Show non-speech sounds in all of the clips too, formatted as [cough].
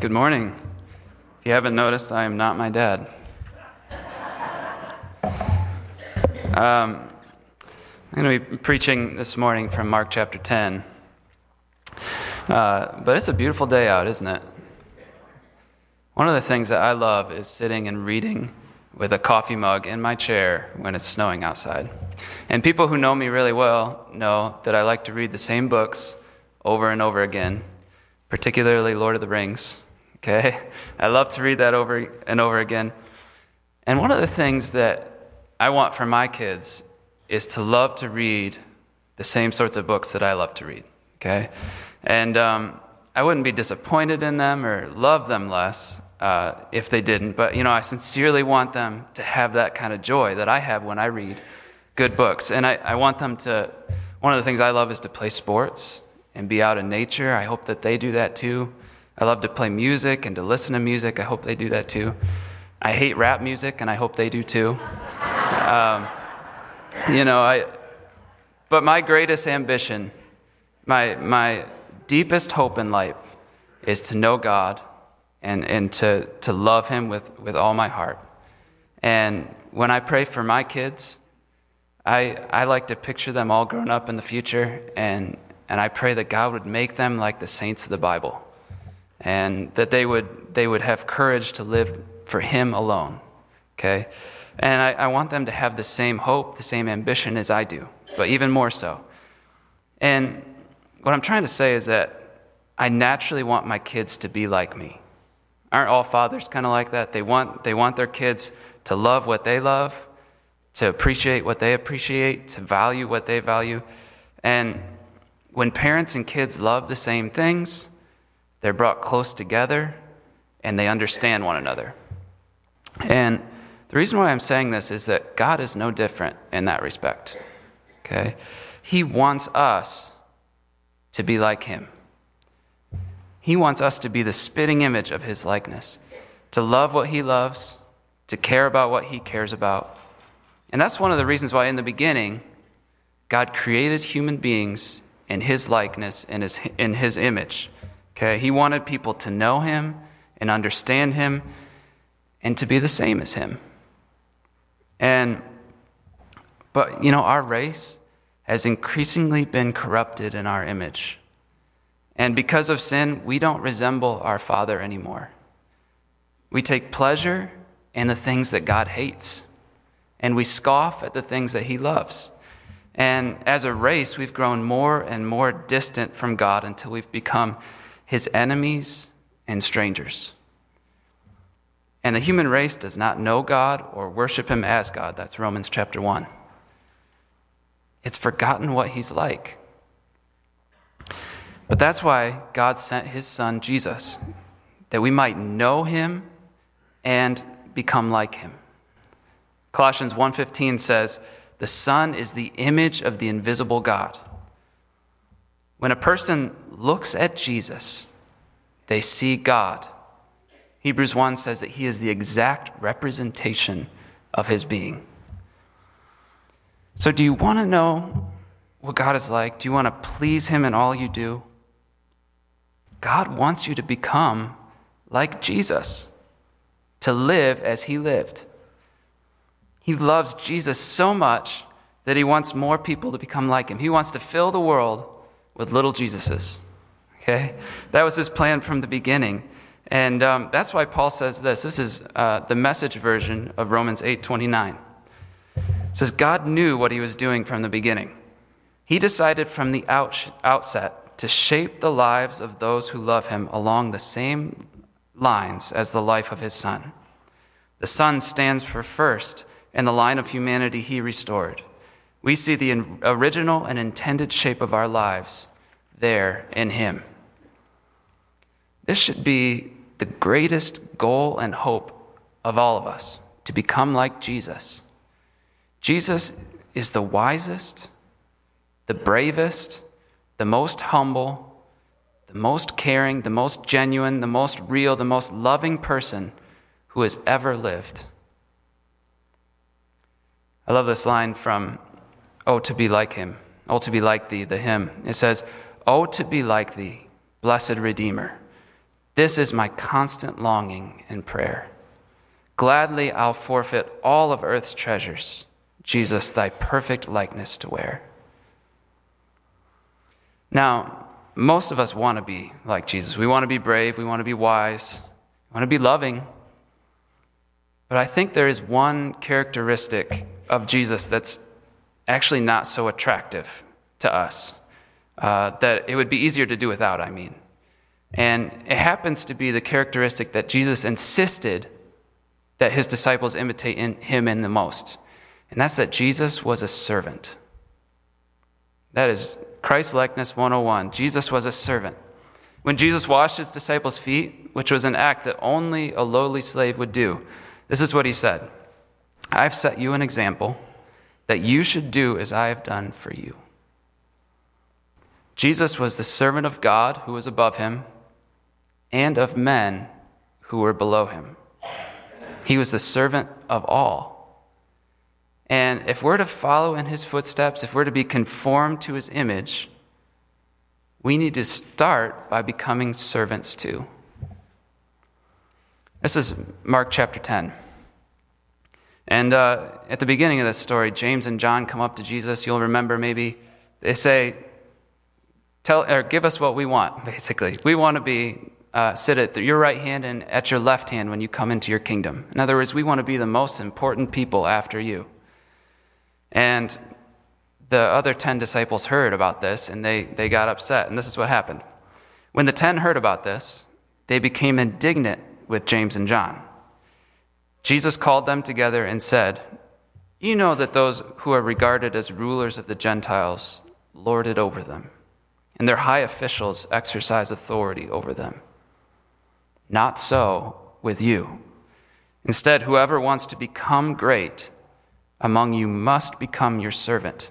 Good morning. If you haven't noticed, I am not my dad. Um, I'm going to be preaching this morning from Mark chapter 10. Uh, but it's a beautiful day out, isn't it? One of the things that I love is sitting and reading with a coffee mug in my chair when it's snowing outside. And people who know me really well know that I like to read the same books over and over again, particularly Lord of the Rings. Okay? I love to read that over and over again. And one of the things that I want for my kids is to love to read the same sorts of books that I love to read. Okay? And um, I wouldn't be disappointed in them or love them less uh, if they didn't. But, you know, I sincerely want them to have that kind of joy that I have when I read good books. And I, I want them to, one of the things I love is to play sports and be out in nature. I hope that they do that too. I love to play music and to listen to music. I hope they do that too. I hate rap music, and I hope they do too. Um, you know, I. But my greatest ambition, my my deepest hope in life, is to know God, and and to to love Him with with all my heart. And when I pray for my kids, I I like to picture them all grown up in the future, and and I pray that God would make them like the saints of the Bible and that they would, they would have courage to live for Him alone. Okay? And I, I want them to have the same hope, the same ambition as I do, but even more so. And what I'm trying to say is that I naturally want my kids to be like me. Aren't all fathers kind of like that? They want, they want their kids to love what they love, to appreciate what they appreciate, to value what they value. And when parents and kids love the same things, they're brought close together and they understand one another. And the reason why I'm saying this is that God is no different in that respect. Okay? He wants us to be like Him. He wants us to be the spitting image of His likeness, to love what He loves, to care about what He cares about. And that's one of the reasons why, in the beginning, God created human beings in His likeness and in His image. Okay, he wanted people to know him and understand him and to be the same as him. And but you know, our race has increasingly been corrupted in our image. And because of sin, we don't resemble our Father anymore. We take pleasure in the things that God hates, and we scoff at the things that He loves. And as a race, we've grown more and more distant from God until we've become his enemies, and strangers. And the human race does not know God or worship him as God. That's Romans chapter 1. It's forgotten what he's like. But that's why God sent his son Jesus, that we might know him and become like him. Colossians 1:15 says, "The son is the image of the invisible God." When a person looks at Jesus, they see God. Hebrews 1 says that he is the exact representation of his being. So, do you want to know what God is like? Do you want to please him in all you do? God wants you to become like Jesus, to live as he lived. He loves Jesus so much that he wants more people to become like him. He wants to fill the world with little Jesuses. Okay? That was his plan from the beginning. And um, that's why Paul says this. This is uh, the message version of Romans 8 29. It says, God knew what he was doing from the beginning. He decided from the out- outset to shape the lives of those who love him along the same lines as the life of his son. The son stands for first in the line of humanity he restored. We see the original and intended shape of our lives there in Him. This should be the greatest goal and hope of all of us to become like Jesus. Jesus is the wisest, the bravest, the most humble, the most caring, the most genuine, the most real, the most loving person who has ever lived. I love this line from Oh, to be like him. Oh, to be like thee, the hymn. It says, Oh, to be like thee, blessed Redeemer. This is my constant longing and prayer. Gladly I'll forfeit all of earth's treasures, Jesus, thy perfect likeness to wear. Now, most of us want to be like Jesus. We want to be brave, we want to be wise, we want to be loving. But I think there is one characteristic of Jesus that's actually not so attractive to us, uh, that it would be easier to do without, I mean. And it happens to be the characteristic that Jesus insisted that his disciples imitate in him in the most. And that's that Jesus was a servant. That is Christ likeness 101. Jesus was a servant. When Jesus washed his disciples' feet, which was an act that only a lowly slave would do, this is what he said I've set you an example that you should do as I have done for you. Jesus was the servant of God who was above him and of men who were below him. He was the servant of all. And if we're to follow in his footsteps, if we're to be conformed to his image, we need to start by becoming servants too. This is Mark chapter 10. And uh, at the beginning of this story, James and John come up to Jesus. You'll remember maybe they say, Tell, or give us what we want, [laughs] basically. We want to be uh, sit at your right hand and at your left hand when you come into your kingdom. In other words, we want to be the most important people after you. And the other 10 disciples heard about this and they, they got upset. And this is what happened. When the 10 heard about this, they became indignant with James and John. Jesus called them together and said, You know that those who are regarded as rulers of the Gentiles lord it over them, and their high officials exercise authority over them. Not so with you. Instead, whoever wants to become great among you must become your servant,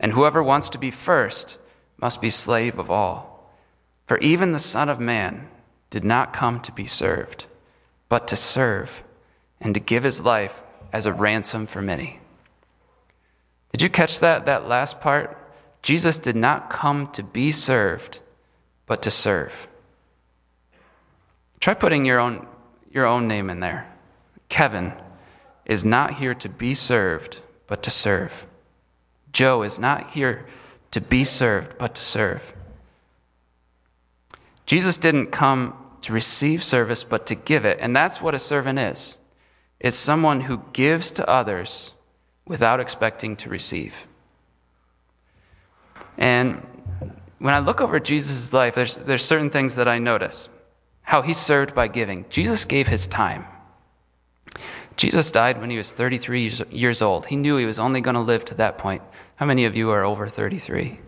and whoever wants to be first must be slave of all. For even the Son of Man did not come to be served, but to serve, and to give his life as a ransom for many. Did you catch that, that last part? Jesus did not come to be served, but to serve. Try putting your own, your own name in there. Kevin is not here to be served, but to serve. Joe is not here to be served, but to serve. Jesus didn't come to receive service, but to give it. And that's what a servant is it's someone who gives to others without expecting to receive. And when I look over Jesus' life, there's, there's certain things that I notice how he served by giving. Jesus gave his time. Jesus died when he was 33 years old. He knew he was only going to live to that point. How many of you are over 33?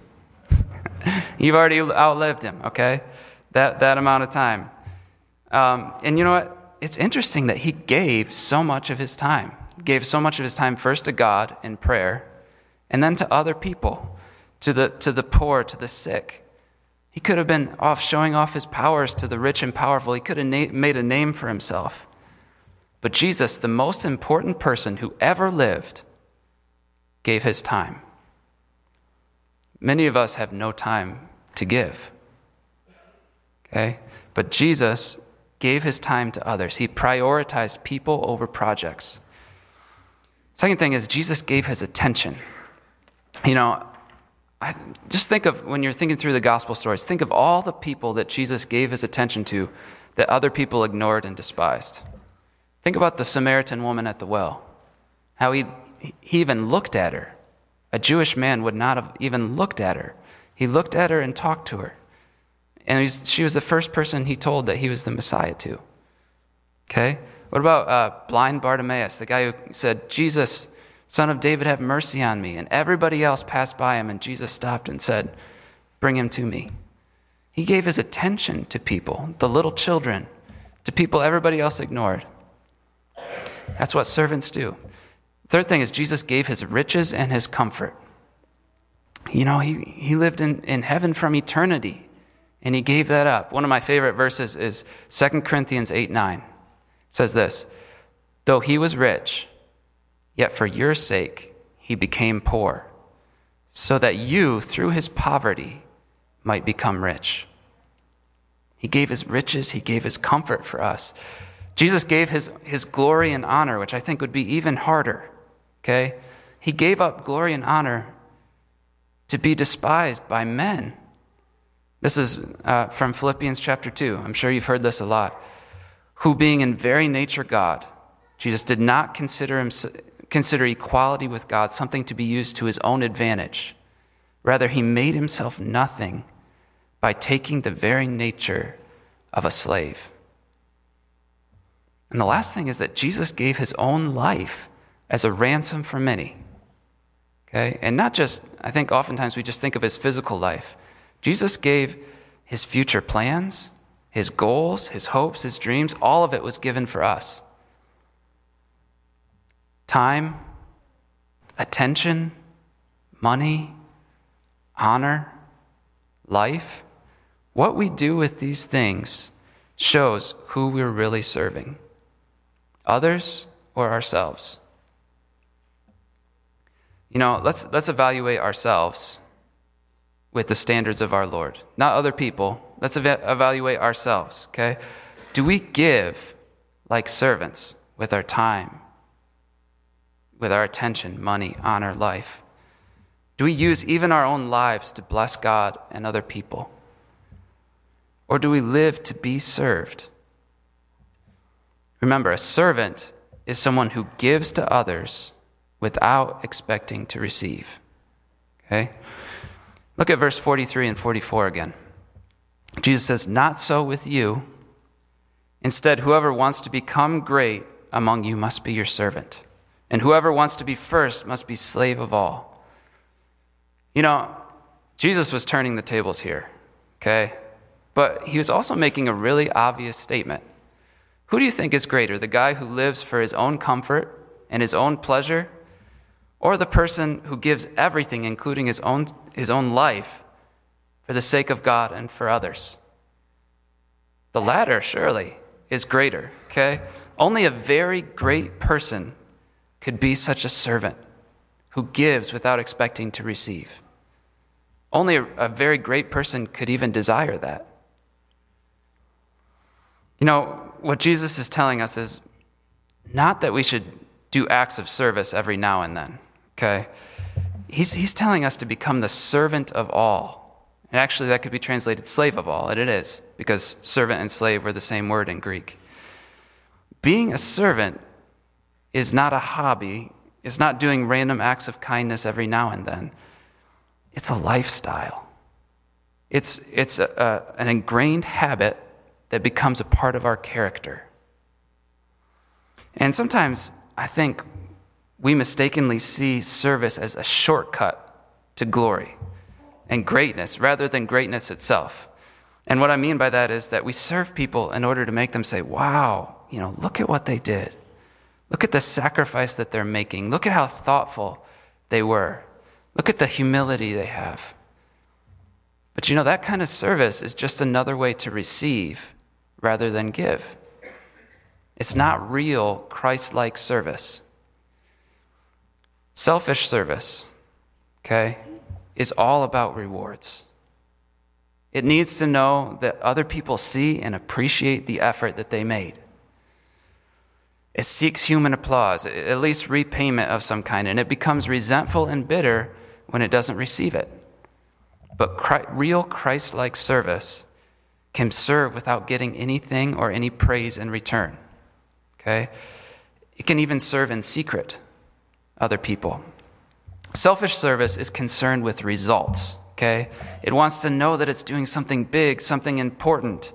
[laughs] You've already outlived him, okay? That, that amount of time. Um, and you know what? It's interesting that he gave so much of his time. Gave so much of his time first to God in prayer, and then to other people, to the, to the poor, to the sick. He could have been off showing off his powers to the rich and powerful. He could have na- made a name for himself. But Jesus, the most important person who ever lived, gave his time. Many of us have no time to give. Okay? But Jesus gave his time to others. He prioritized people over projects. Second thing is, Jesus gave his attention. You know, I, just think of when you're thinking through the gospel stories, think of all the people that Jesus gave his attention to that other people ignored and despised. Think about the Samaritan woman at the well, how he, he even looked at her. A Jewish man would not have even looked at her. He looked at her and talked to her. And she was the first person he told that he was the Messiah to. Okay? What about uh, blind Bartimaeus, the guy who said, Jesus, Son of David, have mercy on me. And everybody else passed by him, and Jesus stopped and said, Bring him to me. He gave his attention to people, the little children, to people everybody else ignored. That's what servants do. Third thing is, Jesus gave his riches and his comfort. You know, he, he lived in, in heaven from eternity, and he gave that up. One of my favorite verses is 2 Corinthians 8 9. It says this Though he was rich, Yet for your sake he became poor, so that you, through his poverty, might become rich. He gave his riches, he gave his comfort for us. Jesus gave his, his glory and honor, which I think would be even harder. Okay? He gave up glory and honor to be despised by men. This is uh, from Philippians chapter 2. I'm sure you've heard this a lot. Who, being in very nature God, Jesus did not consider, him, consider equality with God something to be used to his own advantage. Rather, he made himself nothing by taking the very nature of a slave. And the last thing is that Jesus gave his own life as a ransom for many. Okay? And not just, I think oftentimes we just think of his physical life. Jesus gave his future plans, his goals, his hopes, his dreams, all of it was given for us. Time, attention, money, honor, life. What we do with these things shows who we're really serving others or ourselves. You know, let's, let's evaluate ourselves with the standards of our Lord, not other people. Let's ev- evaluate ourselves, okay? Do we give like servants with our time, with our attention, money, honor, life? Do we use even our own lives to bless God and other people? Or do we live to be served? Remember, a servant is someone who gives to others without expecting to receive. Okay? Look at verse 43 and 44 again. Jesus says, Not so with you. Instead, whoever wants to become great among you must be your servant, and whoever wants to be first must be slave of all. You know, Jesus was turning the tables here, okay? But he was also making a really obvious statement. Who do you think is greater, the guy who lives for his own comfort and his own pleasure, or the person who gives everything, including his own, his own life, for the sake of God and for others? The latter, surely, is greater, okay? Only a very great person could be such a servant who gives without expecting to receive. Only a, a very great person could even desire that. You know, what Jesus is telling us is not that we should do acts of service every now and then, okay? He's, he's telling us to become the servant of all. And actually, that could be translated slave of all, and it is, because servant and slave were the same word in Greek. Being a servant is not a hobby, it's not doing random acts of kindness every now and then. It's a lifestyle. It's, it's a, a, an ingrained habit that becomes a part of our character. And sometimes I think we mistakenly see service as a shortcut to glory and greatness rather than greatness itself. And what I mean by that is that we serve people in order to make them say, wow, you know, look at what they did. Look at the sacrifice that they're making. Look at how thoughtful they were. Look at the humility they have. But you know, that kind of service is just another way to receive rather than give. It's not real Christ like service. Selfish service, okay, is all about rewards. It needs to know that other people see and appreciate the effort that they made. It seeks human applause, at least repayment of some kind, and it becomes resentful and bitter when it doesn't receive it. But Christ, real Christ like service can serve without getting anything or any praise in return. Okay? It can even serve in secret other people. Selfish service is concerned with results. Okay? It wants to know that it's doing something big, something important.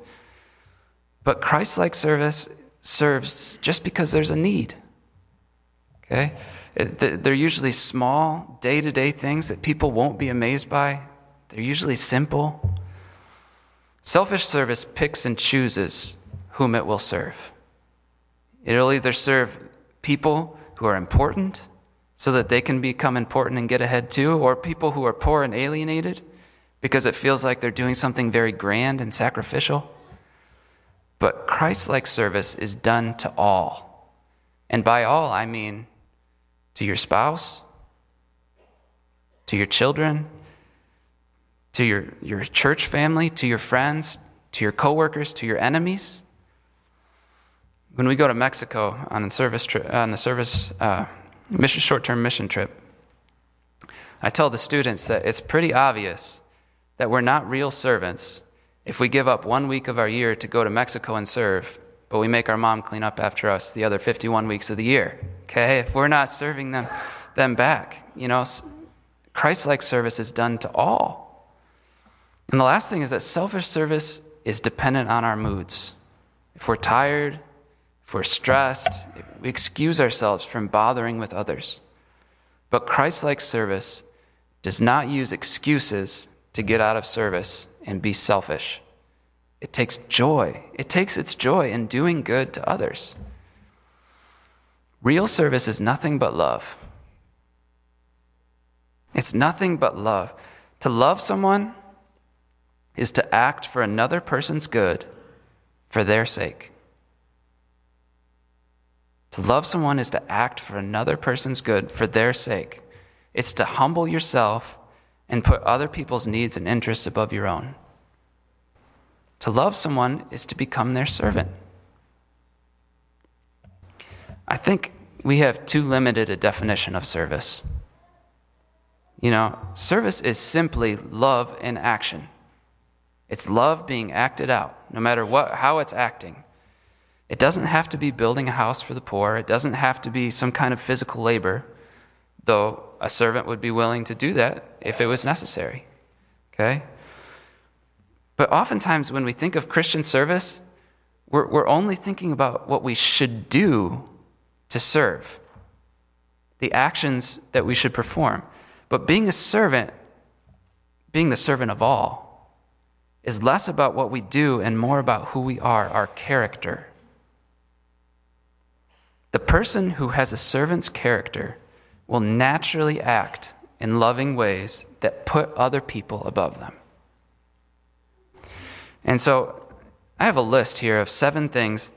But Christ like service serves just because there's a need. Okay? They're usually small, day to day things that people won't be amazed by. They're usually simple. Selfish service picks and chooses whom it will serve. It'll either serve people who are important so that they can become important and get ahead too, or people who are poor and alienated because it feels like they're doing something very grand and sacrificial. But Christ like service is done to all. And by all, I mean to your spouse, to your children, to your, your church family, to your friends, to your coworkers, to your enemies. When we go to Mexico on, service tri- on the service uh, mission, short-term mission trip, I tell the students that it's pretty obvious that we're not real servants if we give up one week of our year to go to Mexico and serve, but we make our mom clean up after us the other 51 weeks of the year. Okay? If we're not serving them, them back, you know, Christ like service is done to all. And the last thing is that selfish service is dependent on our moods. If we're tired, if we're stressed, we excuse ourselves from bothering with others. But Christ like service does not use excuses to get out of service and be selfish. It takes joy. It takes its joy in doing good to others. Real service is nothing but love. It's nothing but love. To love someone is to act for another person's good for their sake. To love someone is to act for another person's good for their sake. It's to humble yourself and put other people's needs and interests above your own. To love someone is to become their servant. I think we have too limited a definition of service. You know, service is simply love in action. It's love being acted out, no matter what, how it's acting. It doesn't have to be building a house for the poor. It doesn't have to be some kind of physical labor, though a servant would be willing to do that if it was necessary. Okay? But oftentimes, when we think of Christian service, we're, we're only thinking about what we should do to serve, the actions that we should perform. But being a servant, being the servant of all, is less about what we do and more about who we are, our character. The person who has a servant's character will naturally act in loving ways that put other people above them. And so I have a list here of seven things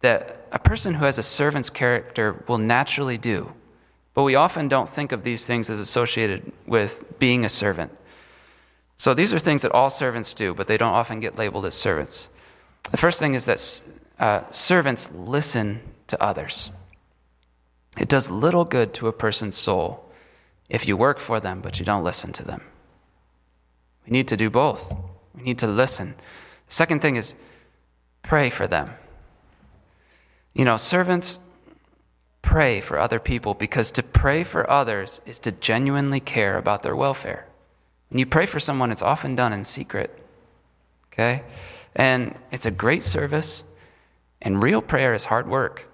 that a person who has a servant's character will naturally do but we often don't think of these things as associated with being a servant. So these are things that all servants do, but they don't often get labeled as servants. The first thing is that uh, servants listen to others. It does little good to a person's soul if you work for them, but you don't listen to them. We need to do both. We need to listen. The second thing is pray for them. You know, servants pray for other people because to pray for others is to genuinely care about their welfare. When you pray for someone, it's often done in secret. Okay? And it's a great service, and real prayer is hard work.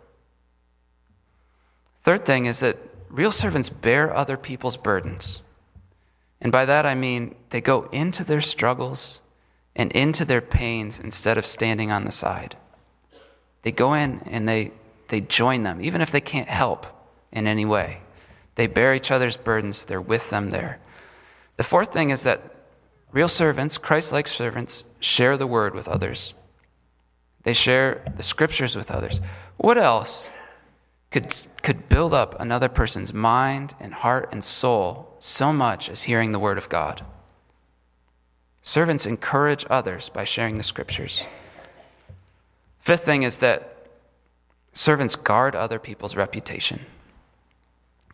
Third thing is that real servants bear other people's burdens. And by that I mean they go into their struggles and into their pains instead of standing on the side. They go in and they they join them, even if they can't help in any way. They bear each other's burdens, they're with them there. The fourth thing is that real servants, Christ like servants, share the word with others. They share the scriptures with others. What else could, could build up another person's mind and heart and soul so much as hearing the word of God? Servants encourage others by sharing the scriptures. Fifth thing is that Servants guard other people's reputation.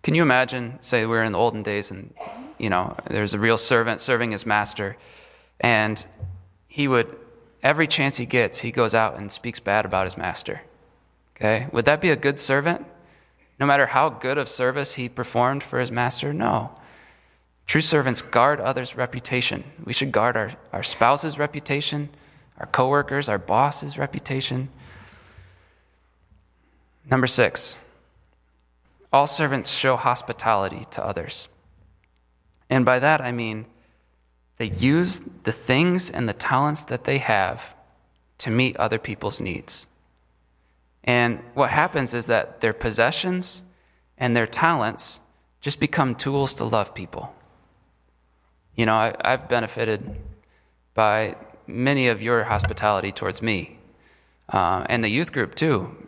Can you imagine, say, we're in the olden days and, you know, there's a real servant serving his master, and he would, every chance he gets, he goes out and speaks bad about his master. Okay? Would that be a good servant? No matter how good of service he performed for his master? No. True servants guard others' reputation. We should guard our, our spouse's reputation, our coworkers, our boss's reputation. Number six, all servants show hospitality to others. And by that I mean they use the things and the talents that they have to meet other people's needs. And what happens is that their possessions and their talents just become tools to love people. You know, I, have benefited by many of your hospitality towards me, uh, and the youth group too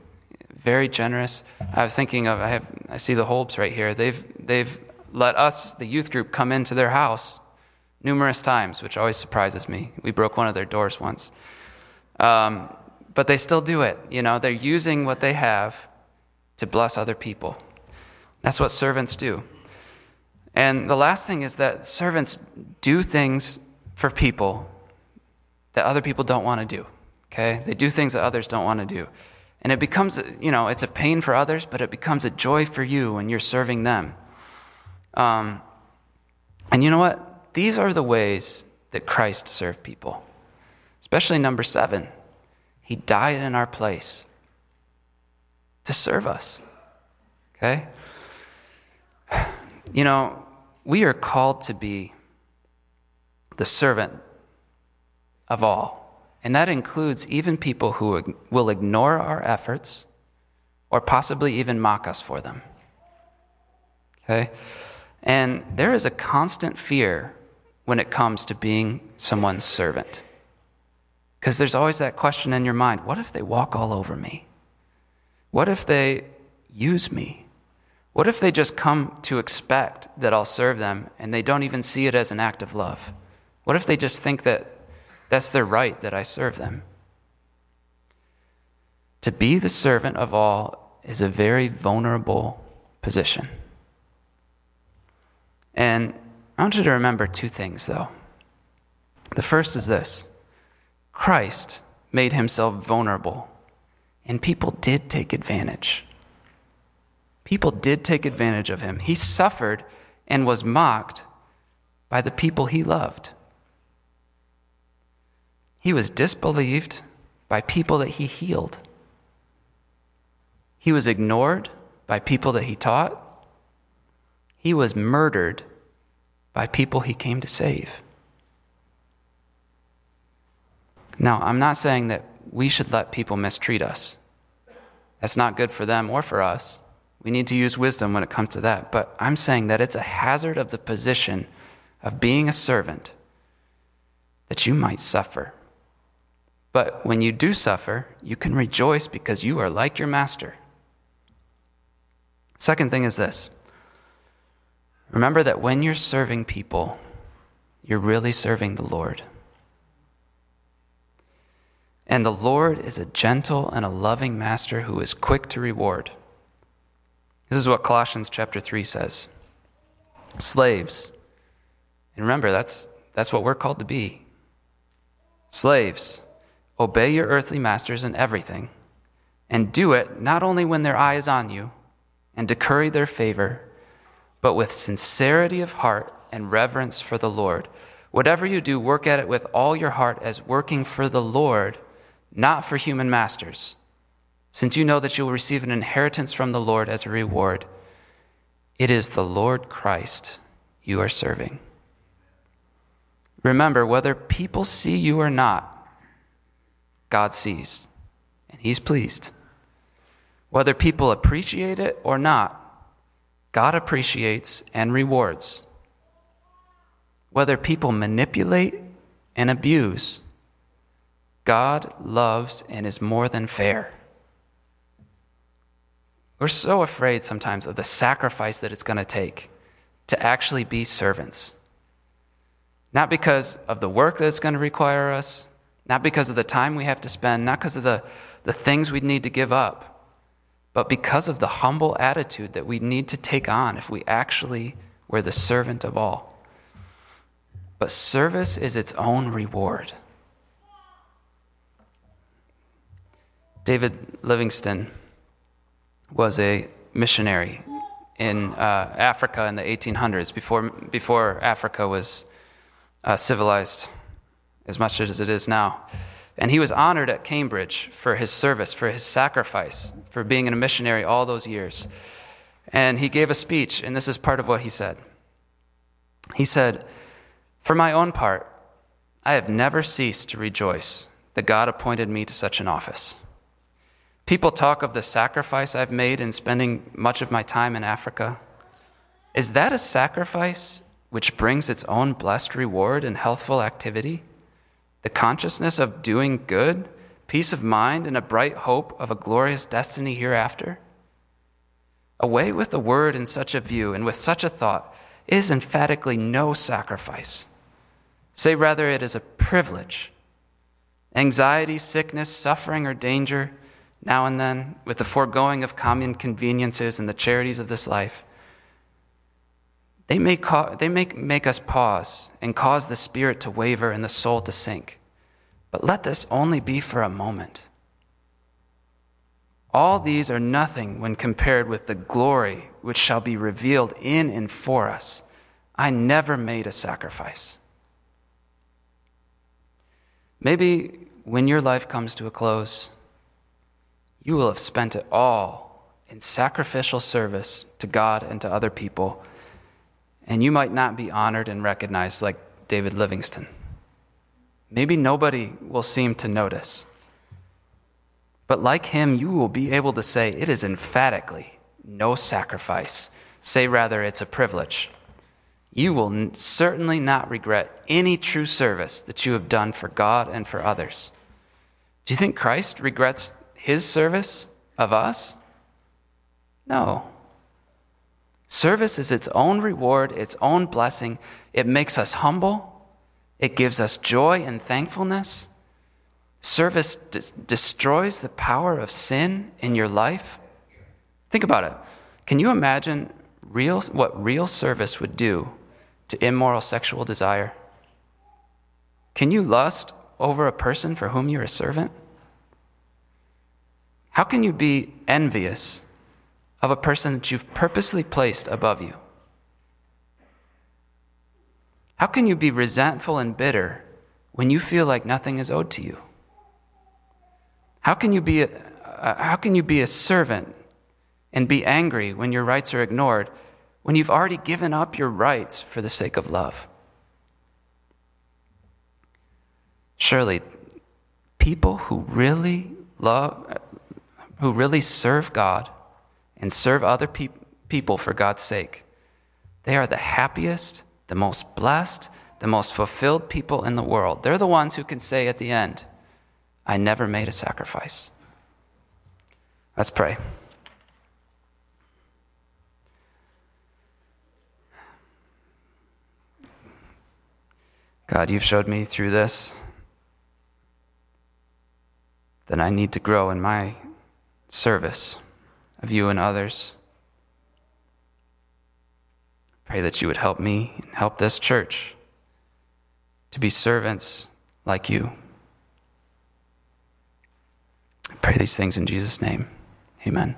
very generous. I was thinking of I have I see the Holbs right here. They've they've let us, the youth group, come into their house numerous times, which always surprises me. We broke one of their doors once. Um, but they still do it. You know, they're using what they have to bless other people. That's what servants do. And the last thing is that servants do things for people that other people don't want to do. Okay? They do things that others don't want to do. And it becomes, you know, it's a pain for others, but it becomes a joy for you when you're serving them. Um, and you know what? These are the ways that Christ served people, especially number seven. He died in our place to serve us. Okay? [sighs] You know, we are called to be the servant of all. And that includes even people who will ignore our efforts or possibly even mock us for them. Okay? And there is a constant fear when it comes to being someone's servant. Because there's always that question in your mind what if they walk all over me? What if they use me? What if they just come to expect that I'll serve them and they don't even see it as an act of love? What if they just think that that's their right that I serve them? To be the servant of all is a very vulnerable position. And I want you to remember two things, though. The first is this Christ made himself vulnerable, and people did take advantage. People did take advantage of him. He suffered and was mocked by the people he loved. He was disbelieved by people that he healed. He was ignored by people that he taught. He was murdered by people he came to save. Now, I'm not saying that we should let people mistreat us. That's not good for them or for us. We need to use wisdom when it comes to that. But I'm saying that it's a hazard of the position of being a servant that you might suffer. But when you do suffer, you can rejoice because you are like your master. Second thing is this remember that when you're serving people, you're really serving the Lord. And the Lord is a gentle and a loving master who is quick to reward. This is what Colossians chapter 3 says. Slaves, and remember, that's, that's what we're called to be. Slaves, Obey your earthly masters in everything, and do it not only when their eye is on you and to curry their favor, but with sincerity of heart and reverence for the Lord. Whatever you do, work at it with all your heart as working for the Lord, not for human masters, since you know that you will receive an inheritance from the Lord as a reward. It is the Lord Christ you are serving. Remember, whether people see you or not, God sees, and He's pleased. Whether people appreciate it or not, God appreciates and rewards. Whether people manipulate and abuse, God loves and is more than fair. We're so afraid sometimes of the sacrifice that it's going to take to actually be servants. Not because of the work that it's going to require us, not because of the time we have to spend, not because of the, the things we need to give up, but because of the humble attitude that we need to take on if we actually were the servant of all. But service is its own reward. David Livingstone was a missionary in uh, Africa in the 1800s, before, before Africa was uh, civilized as much as it is now. And he was honored at Cambridge for his service, for his sacrifice, for being a missionary all those years. And he gave a speech, and this is part of what he said. He said, For my own part, I have never ceased to rejoice that God appointed me to such an office. People talk of the sacrifice I've made in spending much of my time in Africa. Is that a sacrifice which brings its own blessed reward and healthful activity? the consciousness of doing good, peace of mind, and a bright hope of a glorious destiny hereafter? Away with the word in such a view and with such a thought is emphatically no sacrifice. Say rather, it is a privilege anxiety, sickness, suffering, or danger, now and then, with the foregoing of common conveniences and the charities of this life, they may, ca- they make, make us pause and cause the spirit to waver and the soul to sink. But let this only be for a moment. All these are nothing when compared with the glory which shall be revealed in and for us. I never made a sacrifice. Maybe when your life comes to a close, you will have spent it all in sacrificial service to God and to other people, and you might not be honored and recognized like David Livingstone. Maybe nobody will seem to notice. But like him, you will be able to say, It is emphatically no sacrifice. Say rather, it's a privilege you will certainly not regret any true service that you have done for God and for others. Do you think Christ regrets his service of us? No. Service is its own reward, its own blessing. It makes us humble, it gives us joy and thankfulness. Service destroys the power of sin in your life. Think about it. Can you imagine real, what real service would do to immoral sexual desire? Can you lust over a person for whom you're a servant? How can you be envious of a person that you've purposely placed above you? How can you be resentful and bitter when you feel like nothing is owed to you? How can you be a, how can you be a servant and be angry when your rights are ignored when you've already given up your rights for the sake of love? Surely, people who really love, who really serve God and serve other pe- people for God's sake, they are the happiest, the most blessed, the most fulfilled people in the world. They're the ones who can say at the end, I never made a sacrifice. Let's pray. God, you've showed me through this that I need to grow in my service of you and others. Pray that you would help me and help this church to be servants like you. I pray these things in Jesus' name. Amen.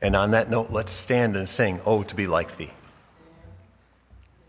And on that note, let's stand and sing, Oh, to be like thee.